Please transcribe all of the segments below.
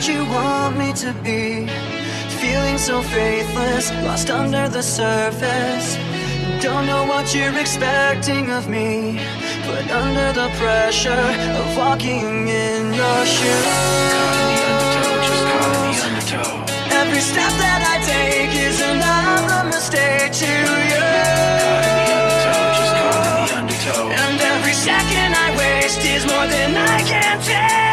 what you want me to be. Feeling so faithless, lost under the surface. Don't know what you're expecting of me. But under the pressure of walking in your shoes. Every step that I take is another mistake to you. Undertow, and every second I waste is more than I can take.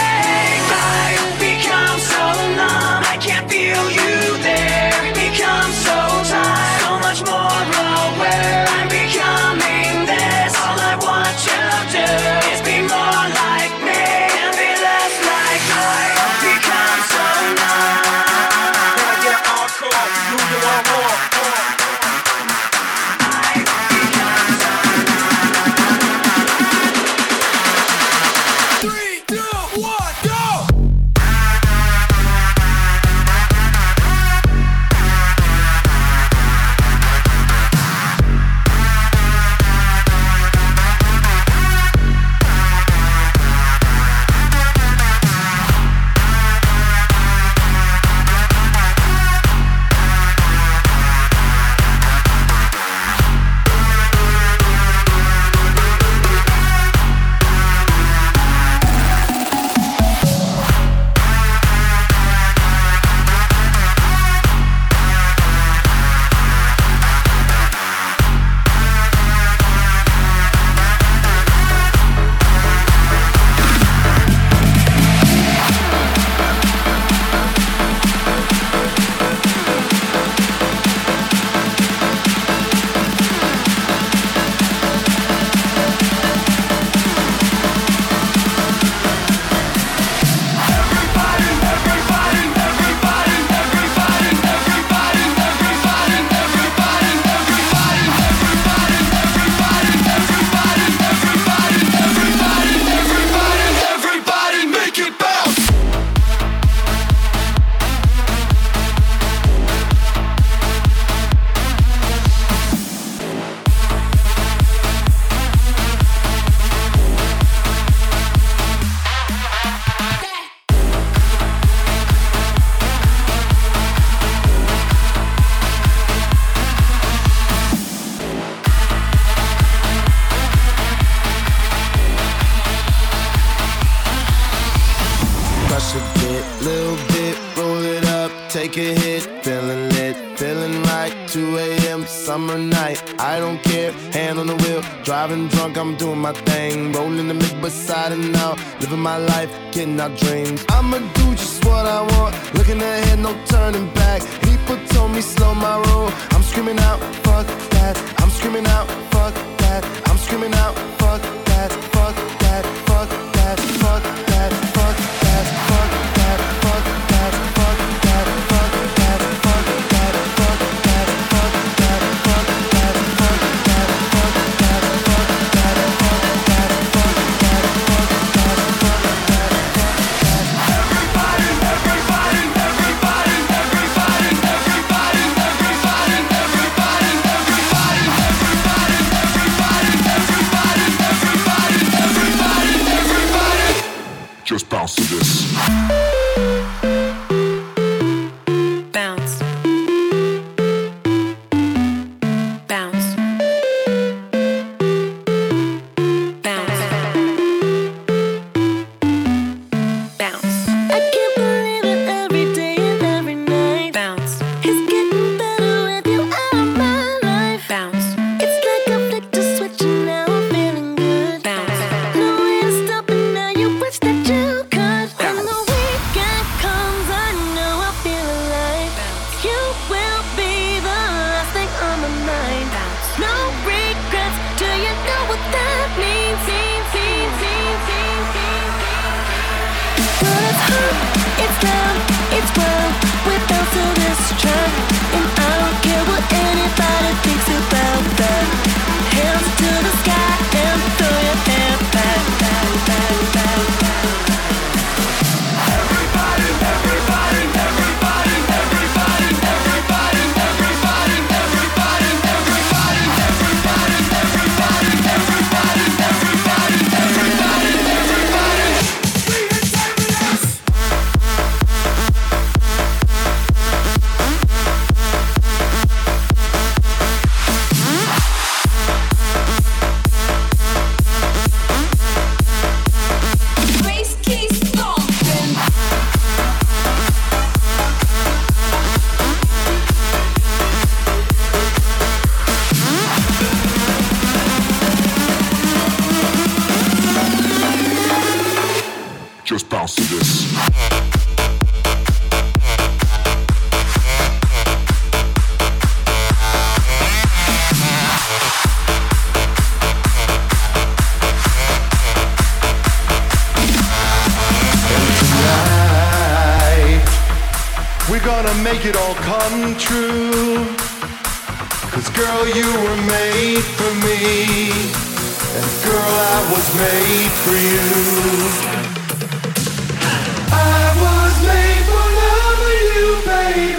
making our. I'ma do just what I want. Looking ahead, no turning back We're gonna make it all come true. Cause girl, you were made for me. And girl, I was made for you. I was made for loving you, baby.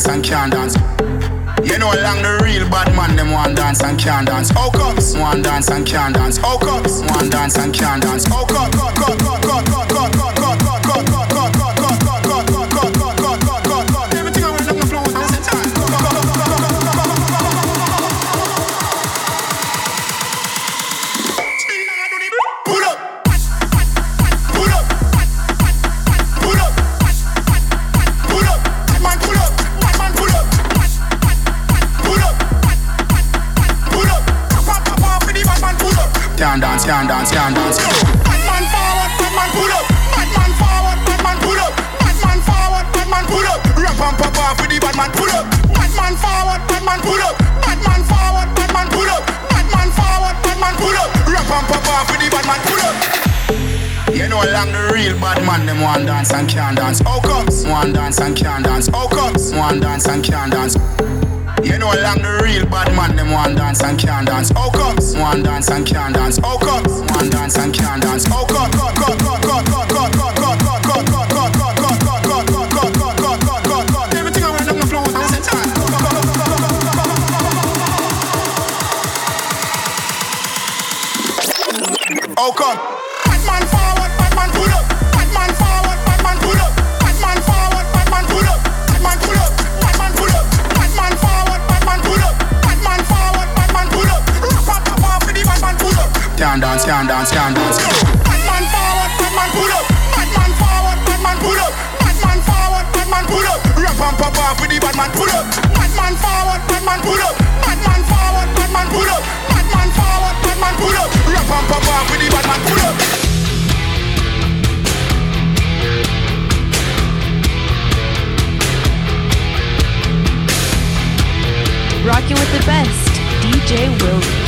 dance and can't dance. You know, along the real bad man, them want dance and can't dance. How comes? One dance and can't dance. How comes? One dance and can't dance. outcome. Batman forward, Batman pull up. Batman forward, Batman pull up. Batman forward, Batman pull up. Batman pull up. Batman pull up. Batman forward, Batman pull up. Batman forward, Batman pull up. Rap up, up for the Batman pull up. Can dance, can dance, can dance. Batman forward, Batman pull up. Batman forward, Batman pull up. Batman forward, Batman pull up. Rap and pop off with the Batman pull up. Batman forward, Batman pull up. Batman forward, Batman pull up. Batman forward, Batman pull up. Rocking with the best, DJ Willie.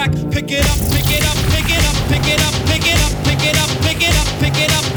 track. Pick it up, pick it up, pick it up, pick it up, pick it up, pick it up, pick it up, pick it up.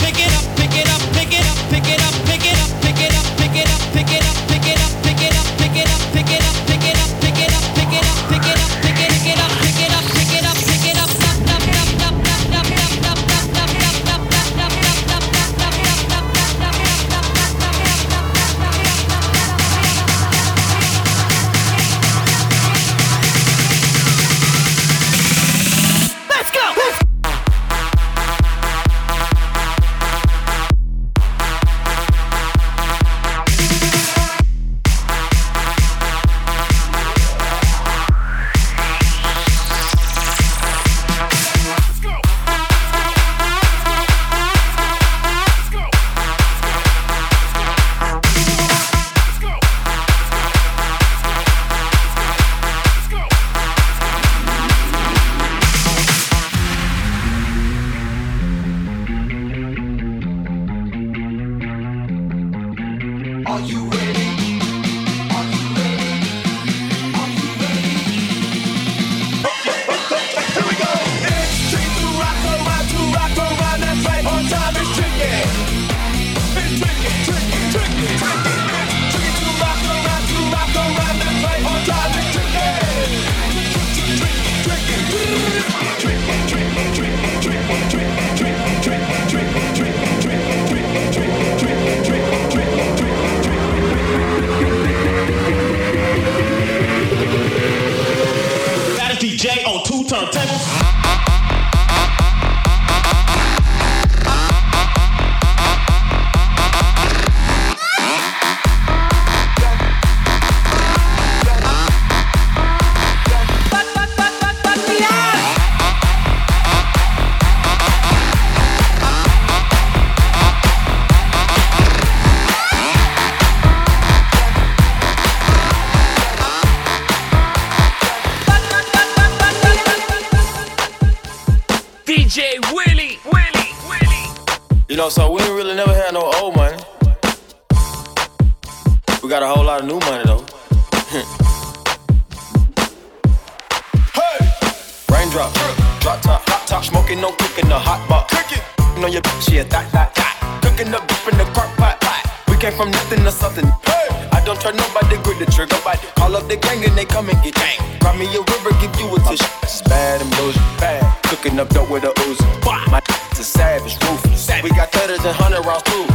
Know, so we ain't really never had no old money. We got a whole lot of new money though. hey! Raindrop, drop top, hot top, smoking, no cooking, the hot box. Cooking, know your bitch, yeah, that, that, that. Cooking up beef in the crock pot. We came from nothing to something. Hey! I don't try nobody, grip the trigger, but call up the gang and they come and get gang. Grab me a river, give you a tissue. It's bad and bullshit, bad. Cooking up dope with a Uzi. My is a savage, ruthless. We got thudders and hundred rounds too.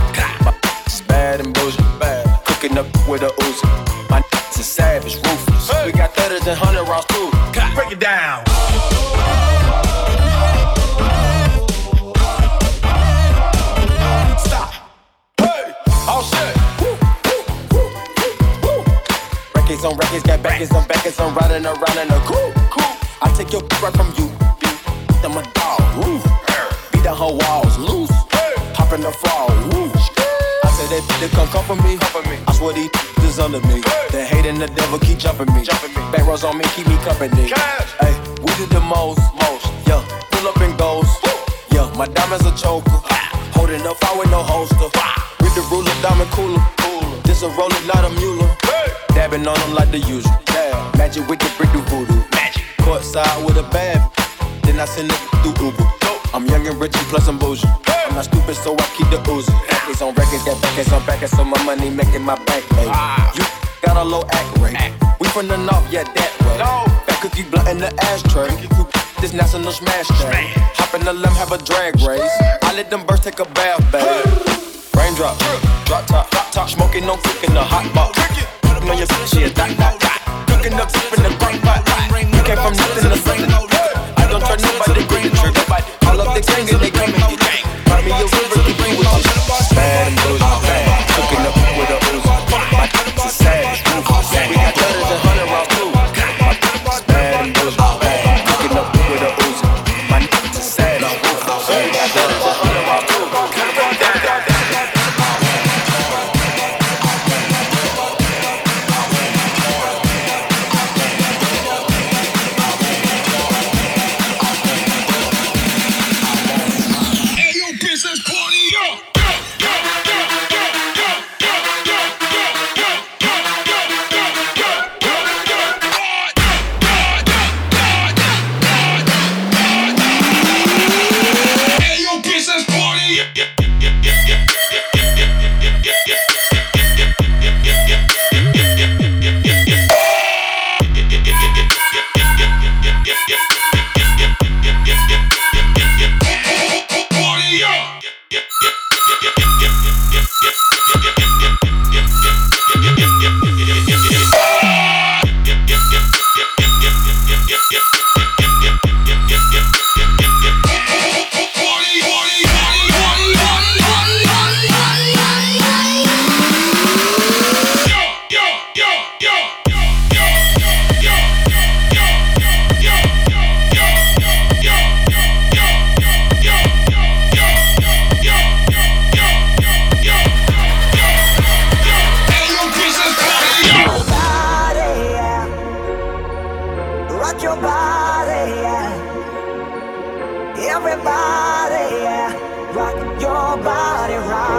My is bad and bullshit, bad. Cooking up with a Uzi. My is a savage, ruthless. We got thudders and hundred rounds too. Break it down. Stop. Hey, all set. Records on records, got backers on backers, I'm riding around in a cool, cool. I take your right from you. I'm a dog. Woo. Beat down her walls, loose. Hop in the fall. Woo. I say that they come come for me. I swear these is under me. The hate and the devil keep jumping me. Back rows on me, keep me company. Hey, we did the most, most. Yeah, pull up and goes. Yeah, my diamonds a choker. Ah. Holding up, fire with no holster. With the ruler, diamond cooler. This a roller, not a mule. Dabbing on them like the usual. Magic with the brick do voodoo. Side with a bad. Then I send it through Uber. I'm young and rich and plus I'm bougie. I'm not stupid, so I keep the Uzi. Records on records, got backers on backers, so my money making my bank. Ay. You got a low act rate. We from the north, yeah, that way. Fat cookie blunt in the ashtray. This national smash day. Hop in the limb, have a drag race. I let them birds take a bath, babe. Raindrop, drop top, hot top, smoking, no cooking, the hot box. Know your bitch, yeah, that, that, that. Cooking up, in the crock pot. You came from nothing to something. And they body right.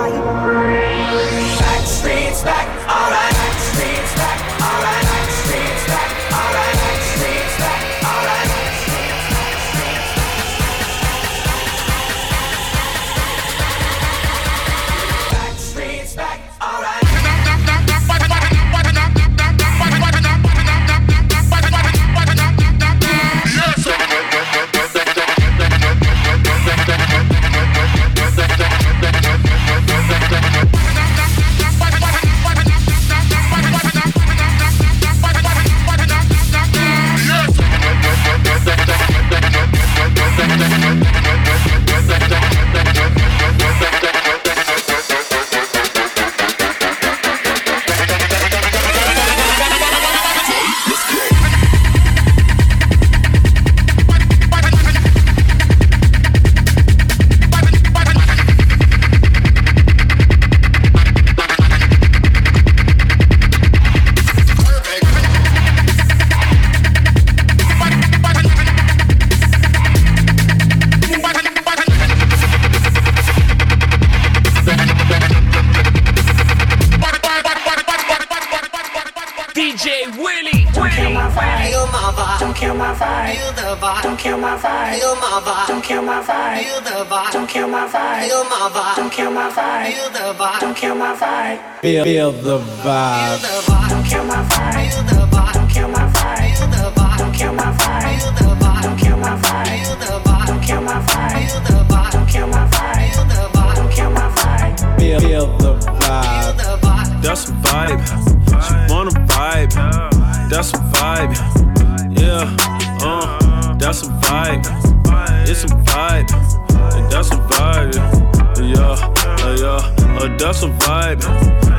Feel, feel the vibe. Don't vibe. Feel the vibe. Don't vibe. Feel the vibe. Don't vibe. Feel the vibe. Don't vibe. Feel the vibe. Don't vibe. Feel the vibe. Don't vibe. Feel the vibe. Don't kill my vibe. Feel, feel the vibe. That's a vibe. She wanna vibe. That's a vibe. Yeah, uh, that's a vibe. It's a vibe. And that's a vibe. Yeah, uh, yeah, uh, that's a vibe.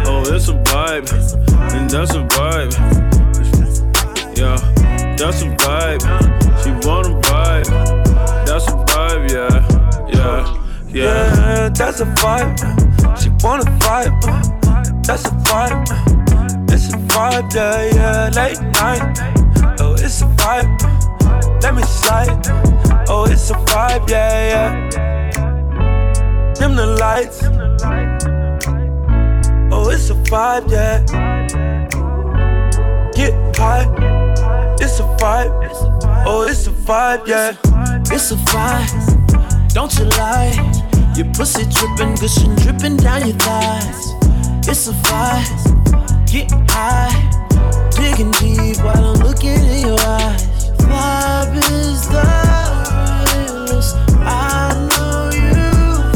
Oh, it's a vibe. And that's a vibe. Yeah, that's a vibe. She wanna vibe. That's a vibe, yeah, yeah, yeah. Yeah, that's a vibe. She wanna vibe. That's a vibe. It's a vibe, yeah, yeah. Late night. Oh, it's a vibe. Let me slide. Oh, it's a vibe, yeah, yeah. Dim the lights. Oh, it's a vibe, yeah. Get high. It's a vibe. Oh, it's a vibe, yeah. It's a vibe, don't you lie? Your pussy dripping, gushing, dripping down your thighs. It's a vibe, get high, digging deep while I'm looking in your eyes. Vibe is the realest. I know you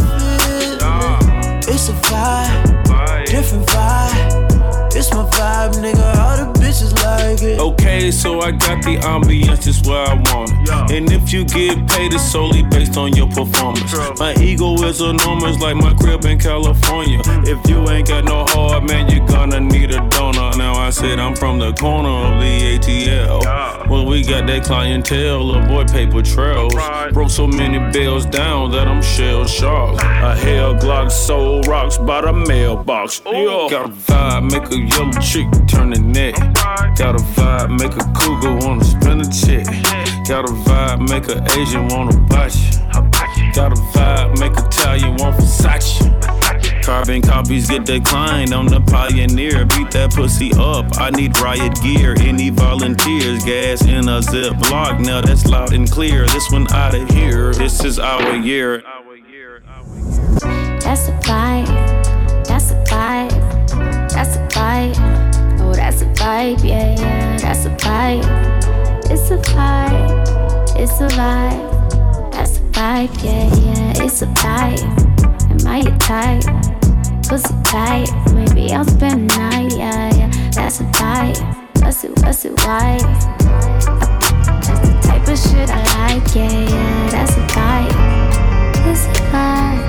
feel it. It's a vibe, different vibe. It's my vibe, nigga. All the bitches like it. Okay, so I got the ambience just where I want it. And if you get paid, it's solely based on your performance. My ego is enormous, like my crib in California. If you ain't got no heart, man, you're gonna need a donor. Now I said I'm from the corner of the ATL. Well, we got that clientele, avoid paper trails. Broke so many bills down that I'm shell shocked. A hell Glock sold rocks by the mailbox. Yo. Got a vibe, make a yellow chick turn the neck. Got a vibe, make a cougar wanna spin a check. Got a vibe, make a Asian wanna bite you. Got a vibe, make a Italian want Versace. Carbon copies get declined. I'm the pioneer. Beat that pussy up. I need riot gear. Any volunteers? Gas in a ziplock. Now that's loud and clear. This one out of here. This is our year. That's a vibe. Vibe. Yeah, yeah. That's a vibe. It's a vibe. It's a vibe. That's a vibe. Yeah, yeah. It's a vibe. Am I your type? Pussy tight. Maybe I'll spend the night. Yeah, yeah. That's a vibe. What's it? What's it? Why? That's the type of shit I like. Yeah, yeah. That's a vibe. It's a vibe.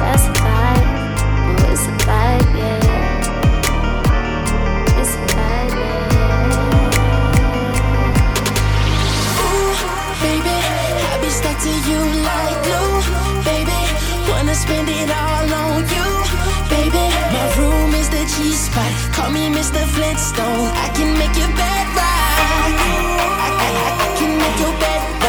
That's a vibe. Oh, it's a vibe, yeah. You like glue, baby. Wanna spend it all on you, baby. My room is the G spot. Call me Mr. Flintstone. I can make your bed right. I, I, I, I can make your bed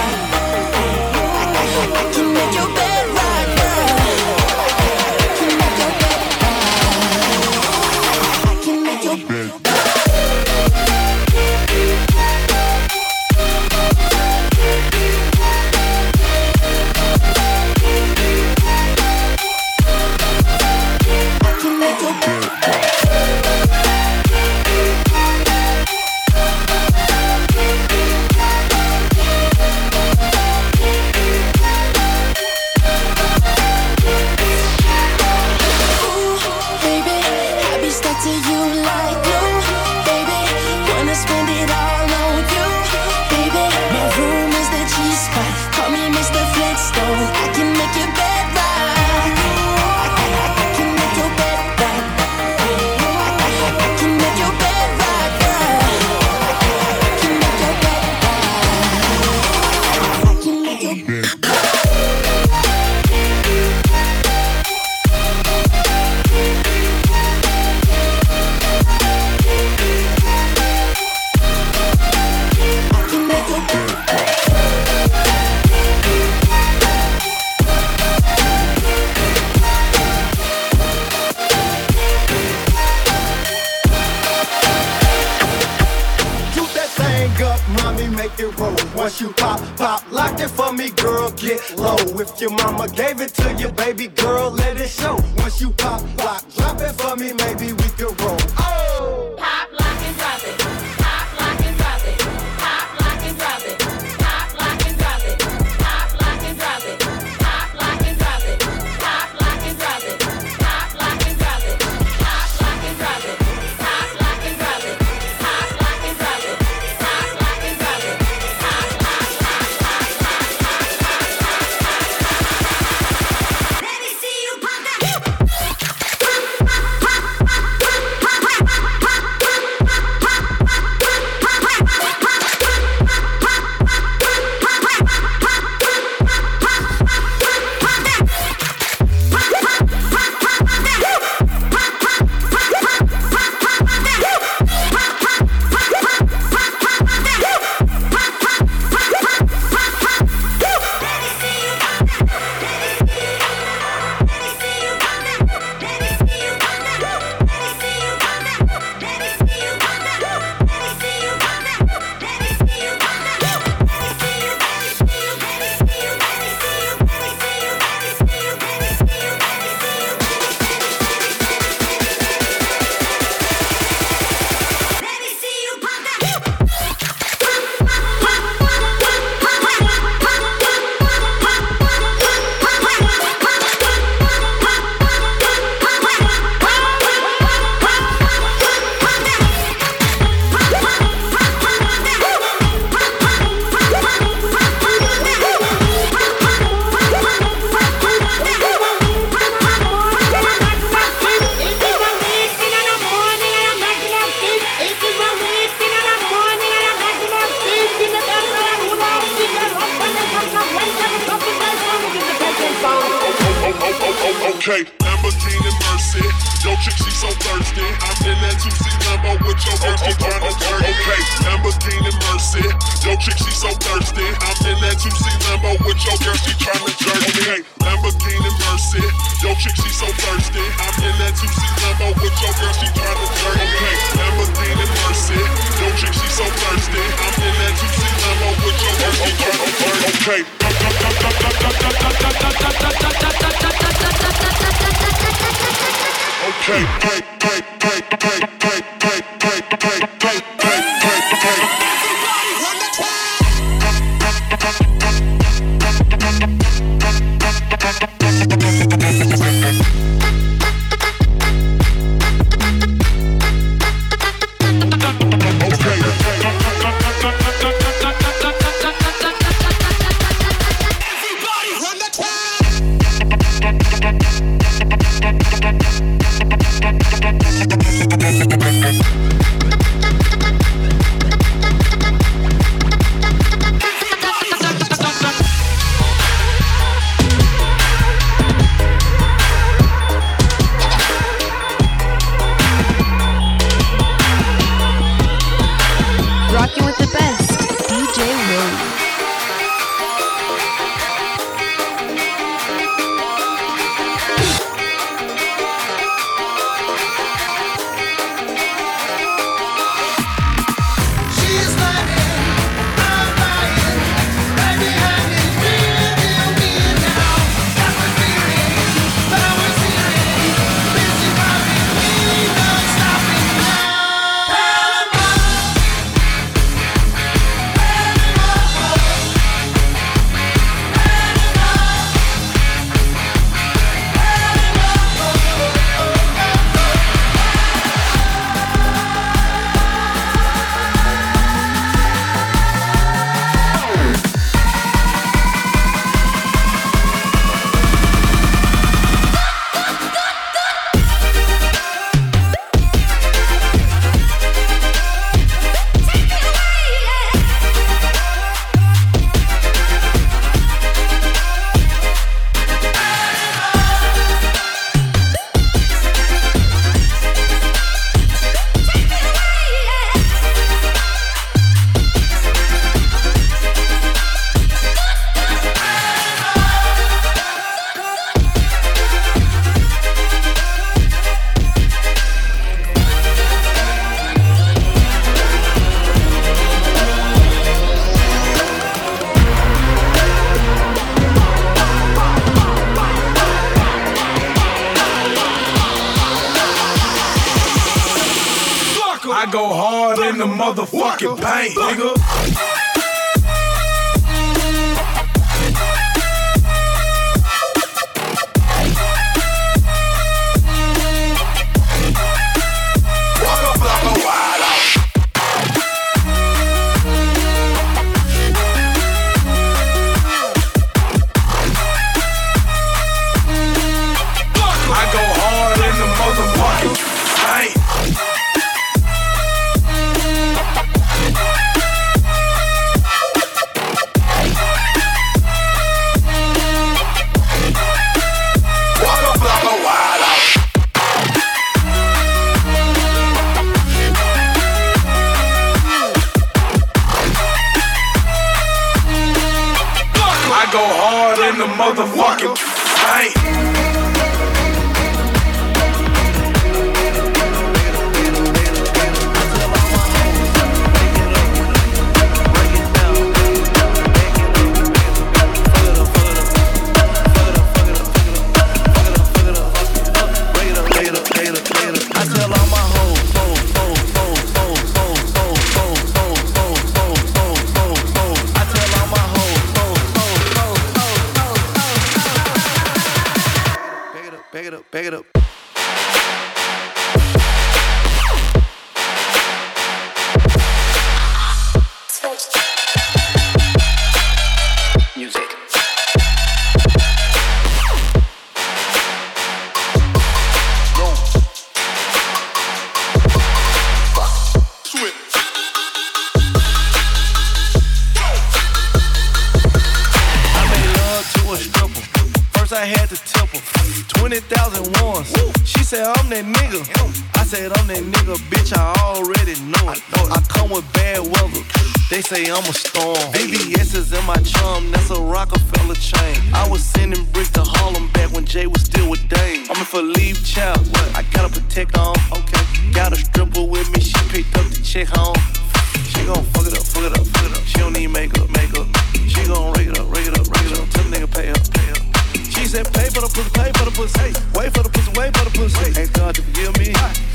Ain't God to forgive me.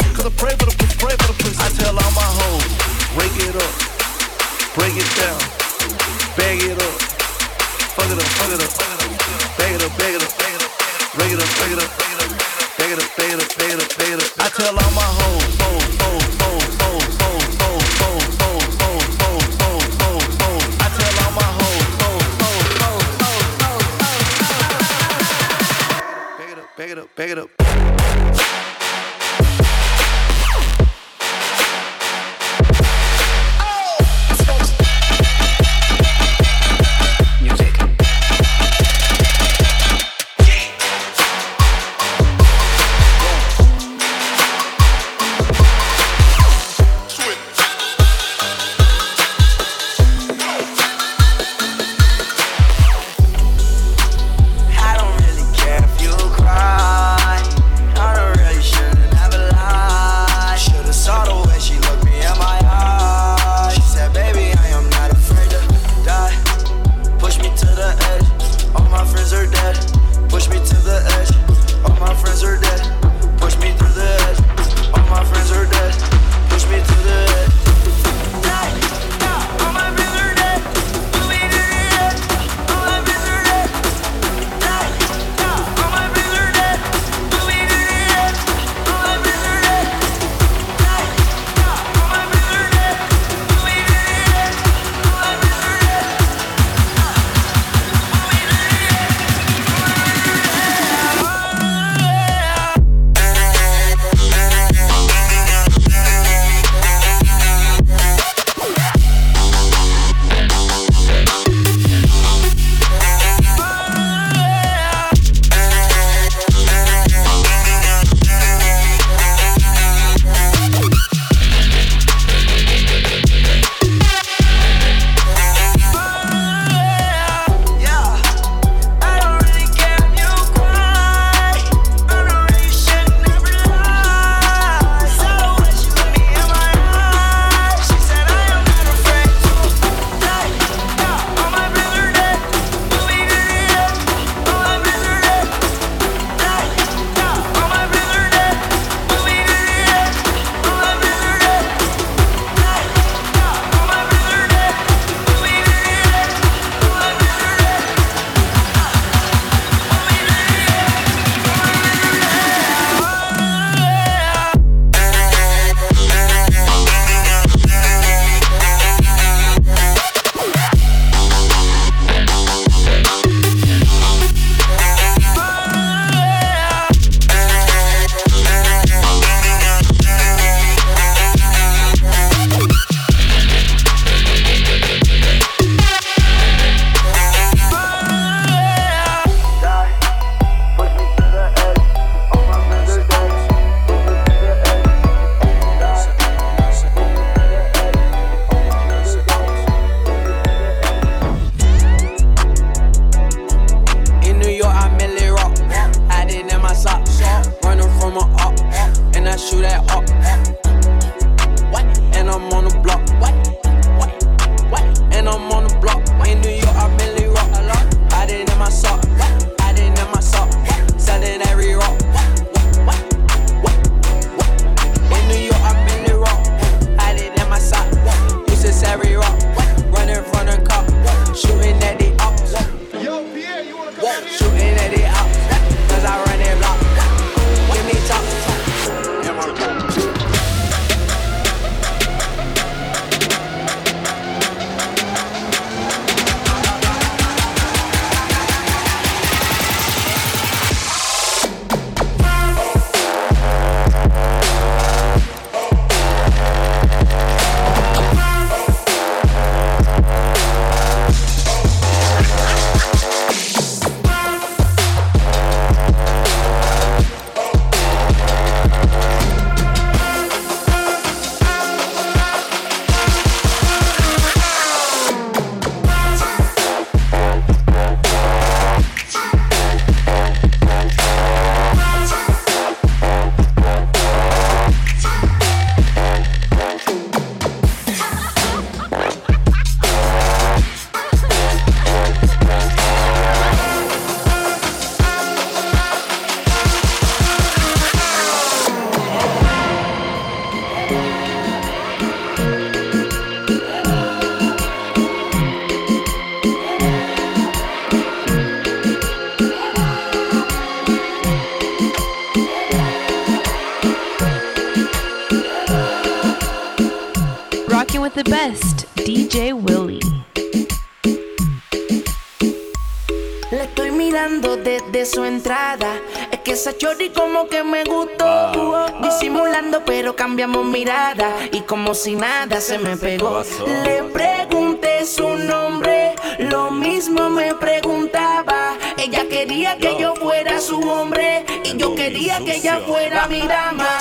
Si nada se me pegó. Le pregunté su nombre. Lo mismo me preguntaba. Ella quería que yo fuera su hombre. Y yo quería que ella fuera mi dama.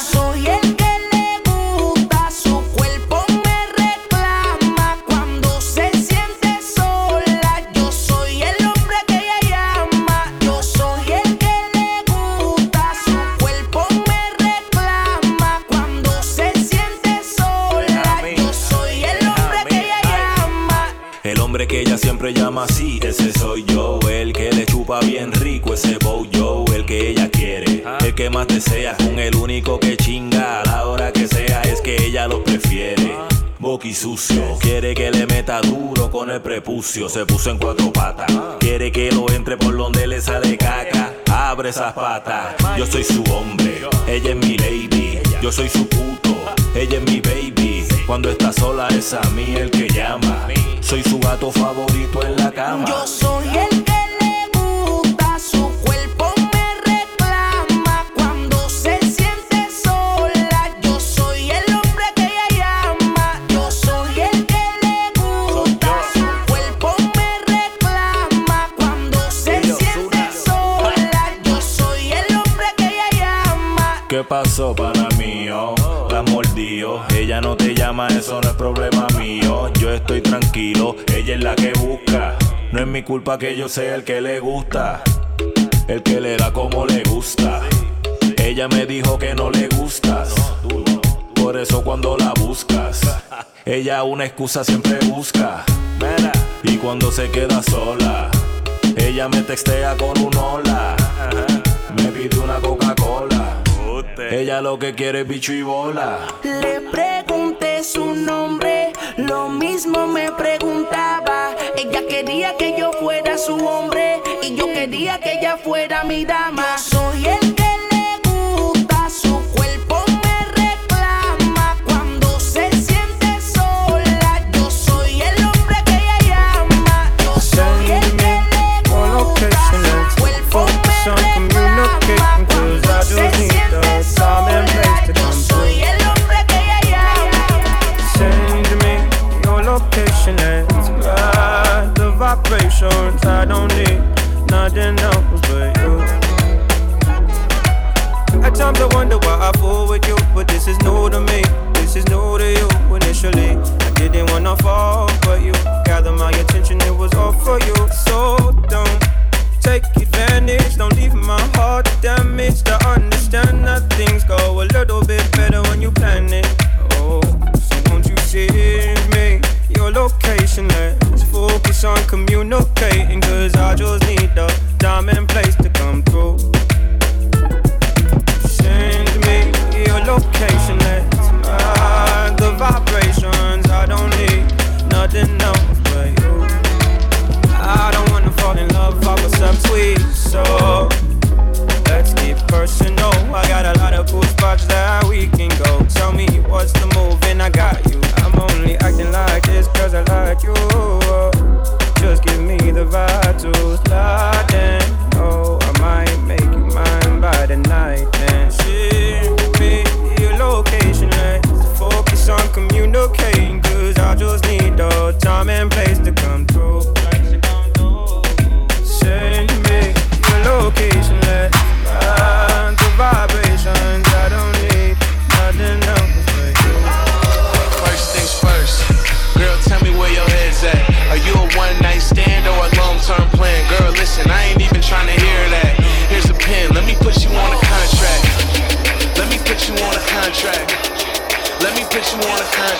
Ella siempre llama así, ese soy yo. El que le chupa bien rico ese bow yo. El que ella quiere, el que más desea. Con el único que chinga a la hora que sea. Es que ella lo prefiere. Boqui sucio, quiere que le meta duro con el prepucio. Se puso en cuatro patas, quiere que lo entre por donde le sale caca. Abre esas patas, yo soy su hombre, ella es mi lady. Yo soy su puto, ella es mi baby. Cuando está sola es a mí el que llama. Soy su gato favorito en la cama. Yo soy el que le gusta, su cuerpo me reclama. Cuando se siente sola, yo soy el hombre que ella llama. Yo soy el que le gusta, su cuerpo me reclama. Cuando se siente sola, yo soy el hombre que ella llama. ¿Qué pasó para llama, eso no es problema mío. Yo estoy tranquilo, ella es la que busca. No es mi culpa que yo sea el que le gusta. El que le da como le gusta. Ella me dijo que no le gustas. Por eso cuando la buscas, ella una excusa siempre busca. Y cuando se queda sola, ella me textea con un hola. Me pide una Coca-Cola. Ella lo que quiere es bicho y bola. Le su nombre, lo mismo me preguntaba. Ella quería que yo fuera su hombre y yo quería que ella fuera mi dama. Soy el que le my patience. I don't need nothing else but you. At times I wonder why I fall with you, but this is new to me. This is new to you initially. I didn't wanna fall, but you gathered my attention. It was all for you, so don't take advantage. Don't leave my heart damaged. I understand that things go a little bit better when you plan it. Oh, so won't you give me your location? Let focus on communicating, cause I just need the and place to come through. Send me your location, let's ride the vibrations. I don't need nothing else but you. I don't wanna fall in love off of some tweet, so let's get personal. I got a lot of cool spots that we can go. Tell me what's the move, and I got you. I'm only acting like this cause I like you.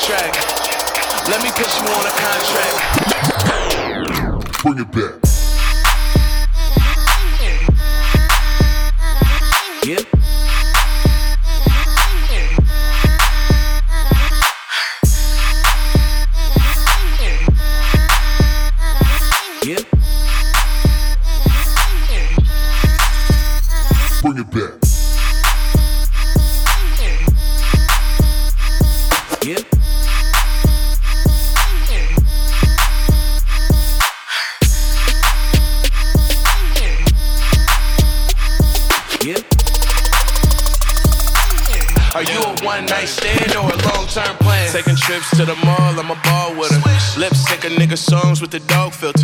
Let me put you on a contract. Trips to the mall, I'm a ball with her. Lip sync a nigga songs with the dog filter.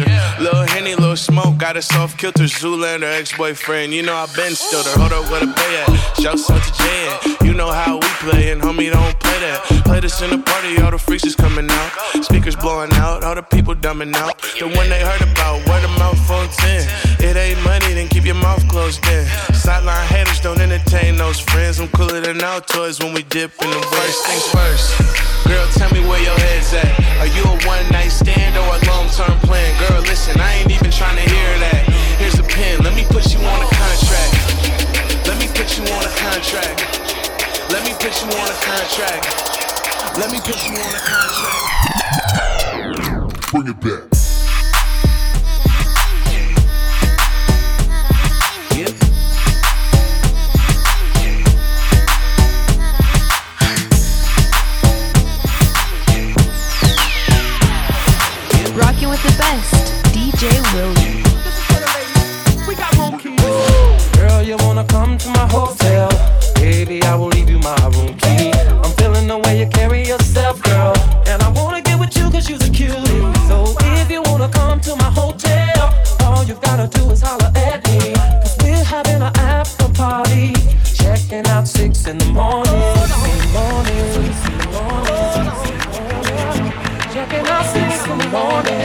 Got us off kilter. Zoolander, ex boyfriend, you know I been still her. Hold up, where the pay at? Shouts out to Jay. You know how we play, and homie, don't play that. Play this in the party, all the freaks is coming out. Speakers blowing out, all the people dumbing out. The one they heard about, word of mouth on 10. It ain't money, then keep your mouth closed then. Sideline haters don't entertain those friends. I'm cooler than our toys when we dip in the First things first. Girl, tell me where your head's at. Are you a one night stand or a long term plan? Girl, listen, I ain't even trying to hear that. Contract. Let me put you on a contract. Let me put you on a contract. Bring it back. Rocking with the best, DJ Willie. Girl, you wanna come to my hotel? Baby, I will leave you my room key. I'm feeling the way you carry yourself, girl. And I wanna get with you cause you're the cutie. So if you wanna come to my hotel, all you gotta do is holler at me. Cause we're having an after party. Checking out six in the morning. Checking out six in the morning.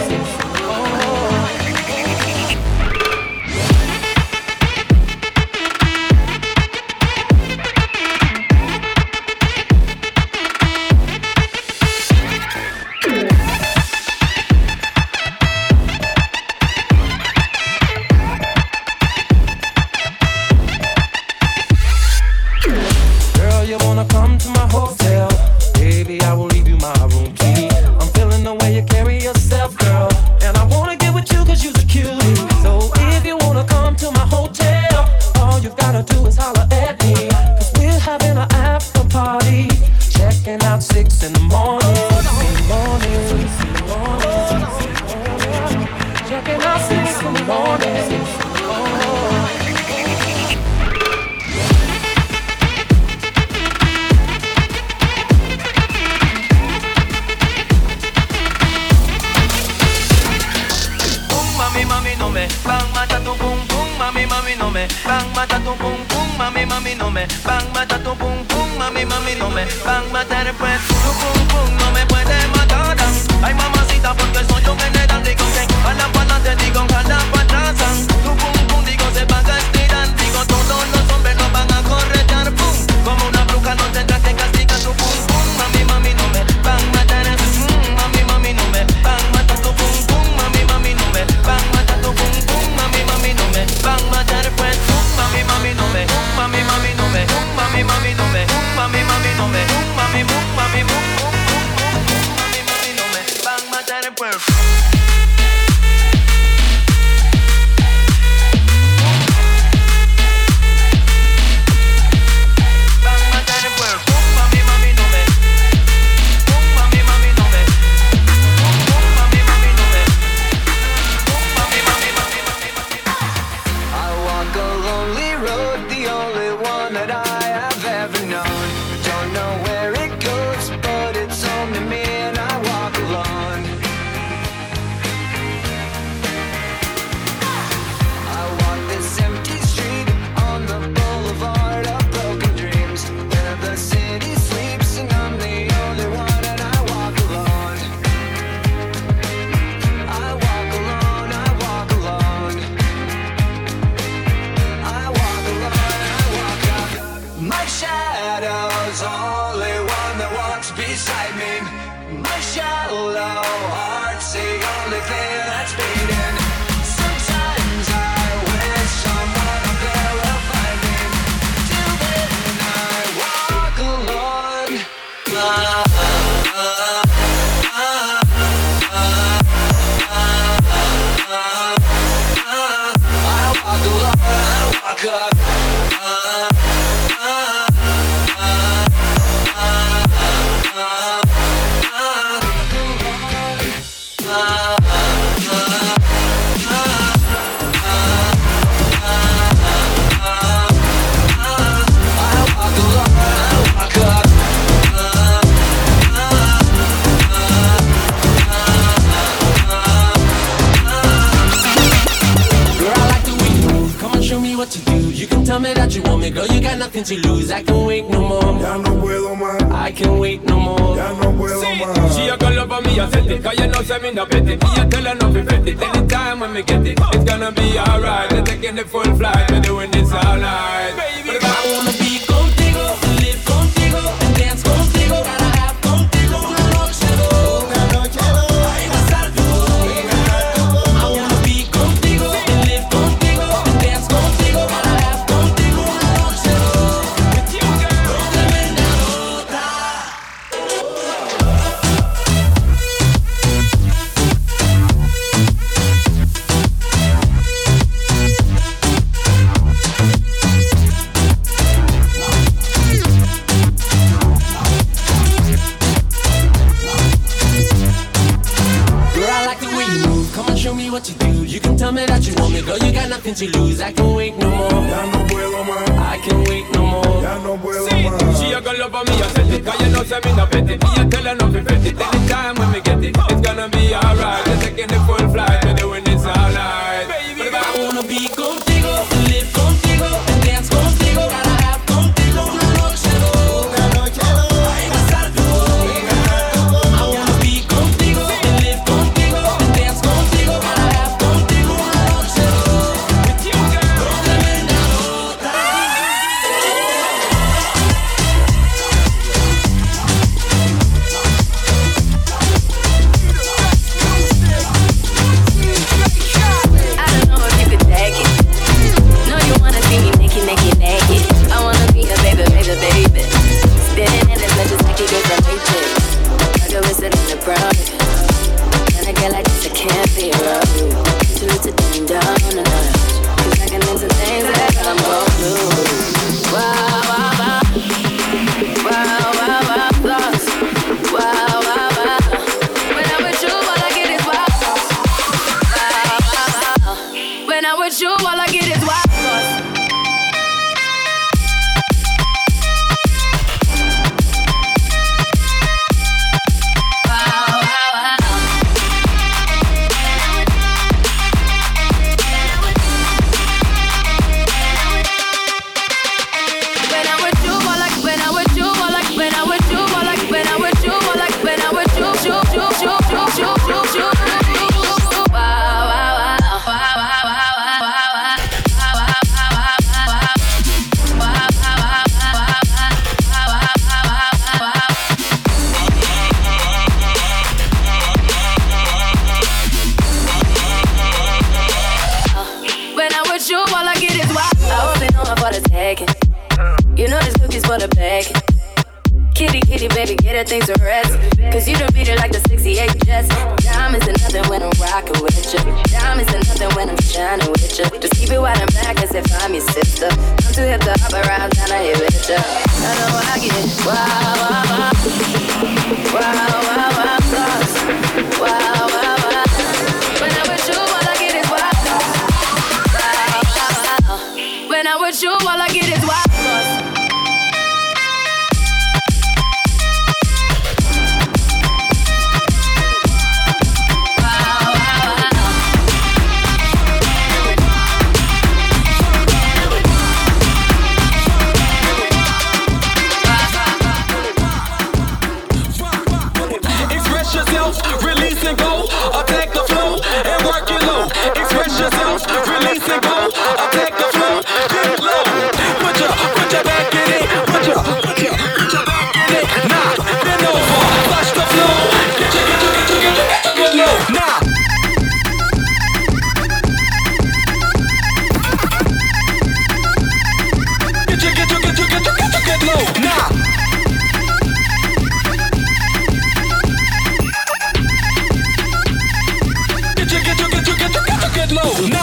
no, no.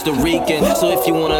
Costa Rican. So if you wanna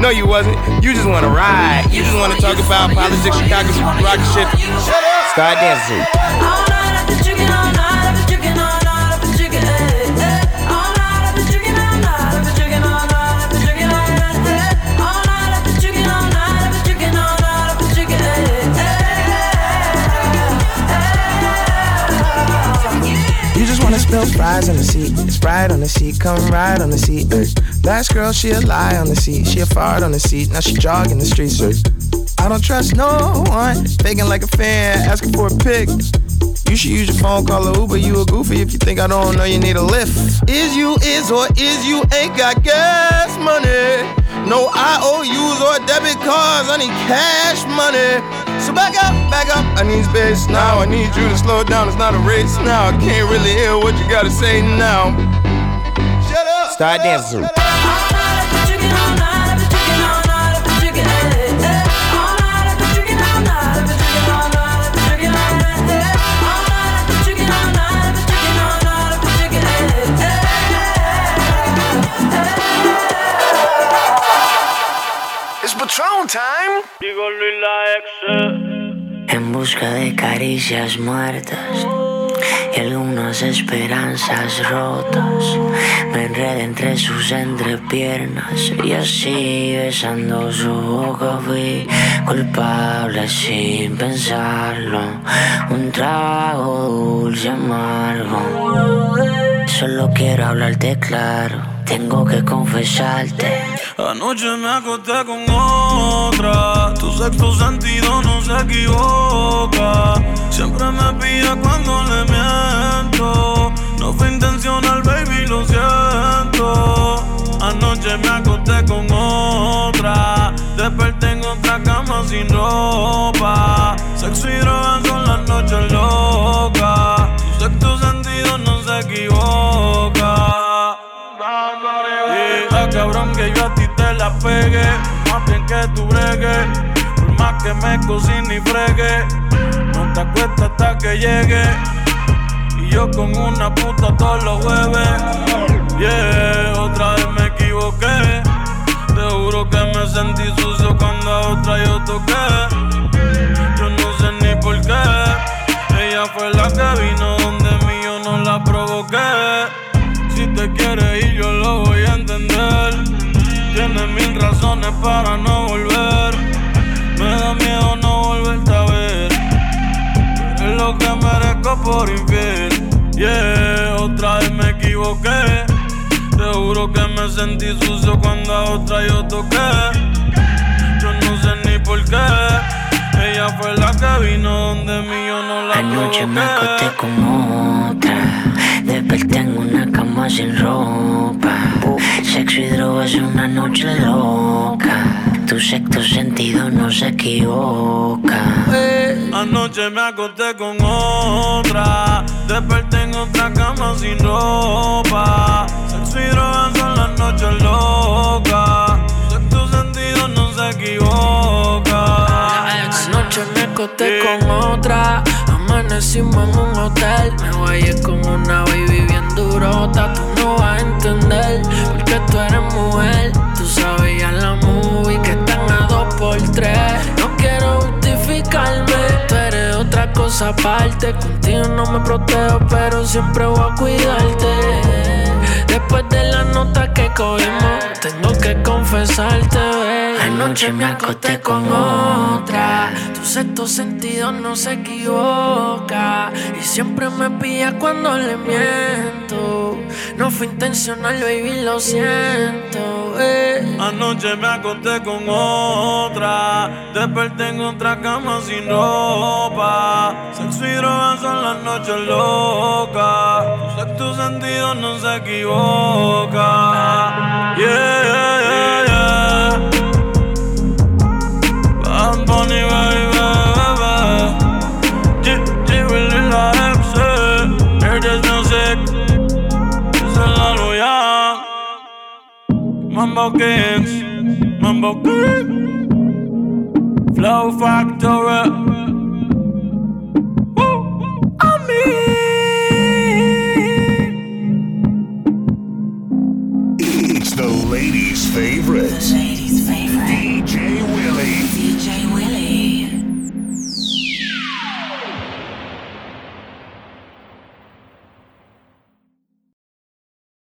No, you wasn't. You just wanna ride. You just wanna talk about politics, Chicago, rock shit. Start dancing. No fries on the seat, Sprite on the seat, come ride on the seat. Ay. Last girl, she a lie on the seat, she a fart on the seat, now she jogging the streets. Ay. I don't trust no one, faking like a fan, asking for a pic. You should use your phone, call a Uber. You a goofy if you think I don't know you need a lift. Is you is or is you ain't got gas money? No IOUs or debit cards. I need cash money. So back up, back up. I need space now. I need you to slow down. It's not a race now. I can't really hear what you gotta say now. Shut up. Start dancing. Patron time. En busca de caricias muertas y algunas esperanzas rotas. Me enredé entre sus entrepiernas y así besando su boca fui culpable sin pensarlo. Un trago dulce amargo. Solo quiero hablarte claro, tengo que confesarte. Anoche me acosté con otra. Tu sexto sentido no se equivoca. Siempre me pilla cuando le miento. No fue intencional, baby, lo siento. Anoche me acosté con otra. Desperté en otra cama sin ropa. Sexo y drogas son las noches locas. Tu sexto sentido no se equivoca. Está cabrón que yo a ti te la pegue. Más bien que tú bregues. Por más que me cocine y fregue. No te acuestas hasta que llegue. Y yo con una puta todos los jueves. Yeah, otra vez me equivoqué. Te juro que me sentí sucio cuando a otra yo toqué. Yo no sé ni por qué. Ella fue la que vino donde mí yo no la provoqué. Si te quieres ir, yo lo voy a entender. Tienes mil razones para no volver. Me da miedo no volverte a ver. Es lo que merezco por infiel. Yeah, otra vez me equivoqué. Te juro que me sentí sucio cuando a otra yo toqué. Yo no sé ni por qué. Ella fue la que vino donde mí yo no la Anoche me provoqué. acosté con otra. Desperté en una cama sin ropa. Sexo y drogas una noche loca. Tu sexto sentido no se equivoca. Anoche me acosté con otra. Desperté en otra cama sin ropa. Sexo y drogas son las noches locas. Sexto sentido no se equivoca. Anoche me acosté con otra. Amanecimos en un hotel. Me guayé con una baby bien durota. Tú no vas a entender. Porque tú eres mujer. Tú ya la movie que están a dos por tres. No quiero justificarme. Tú eres otra cosa aparte. Contigo no me protejo, pero siempre voy a cuidarte. Después de la nota que cogimos, tengo que confesarte. Anoche me acosté con otra. Tu sexto sentido no se equivoca. Y siempre me pilla cuando le miento. No fue intencional, baby, lo siento. eh. Anoche me acosté con otra. Desperté en otra cama sin ropa. Sexo y drogas son las noches locas. Tu sentido no se equivoca. Yeah, Mambo Kingz, Mambo Kingz, Flow Factory. Woo! It's the ladies' favorite.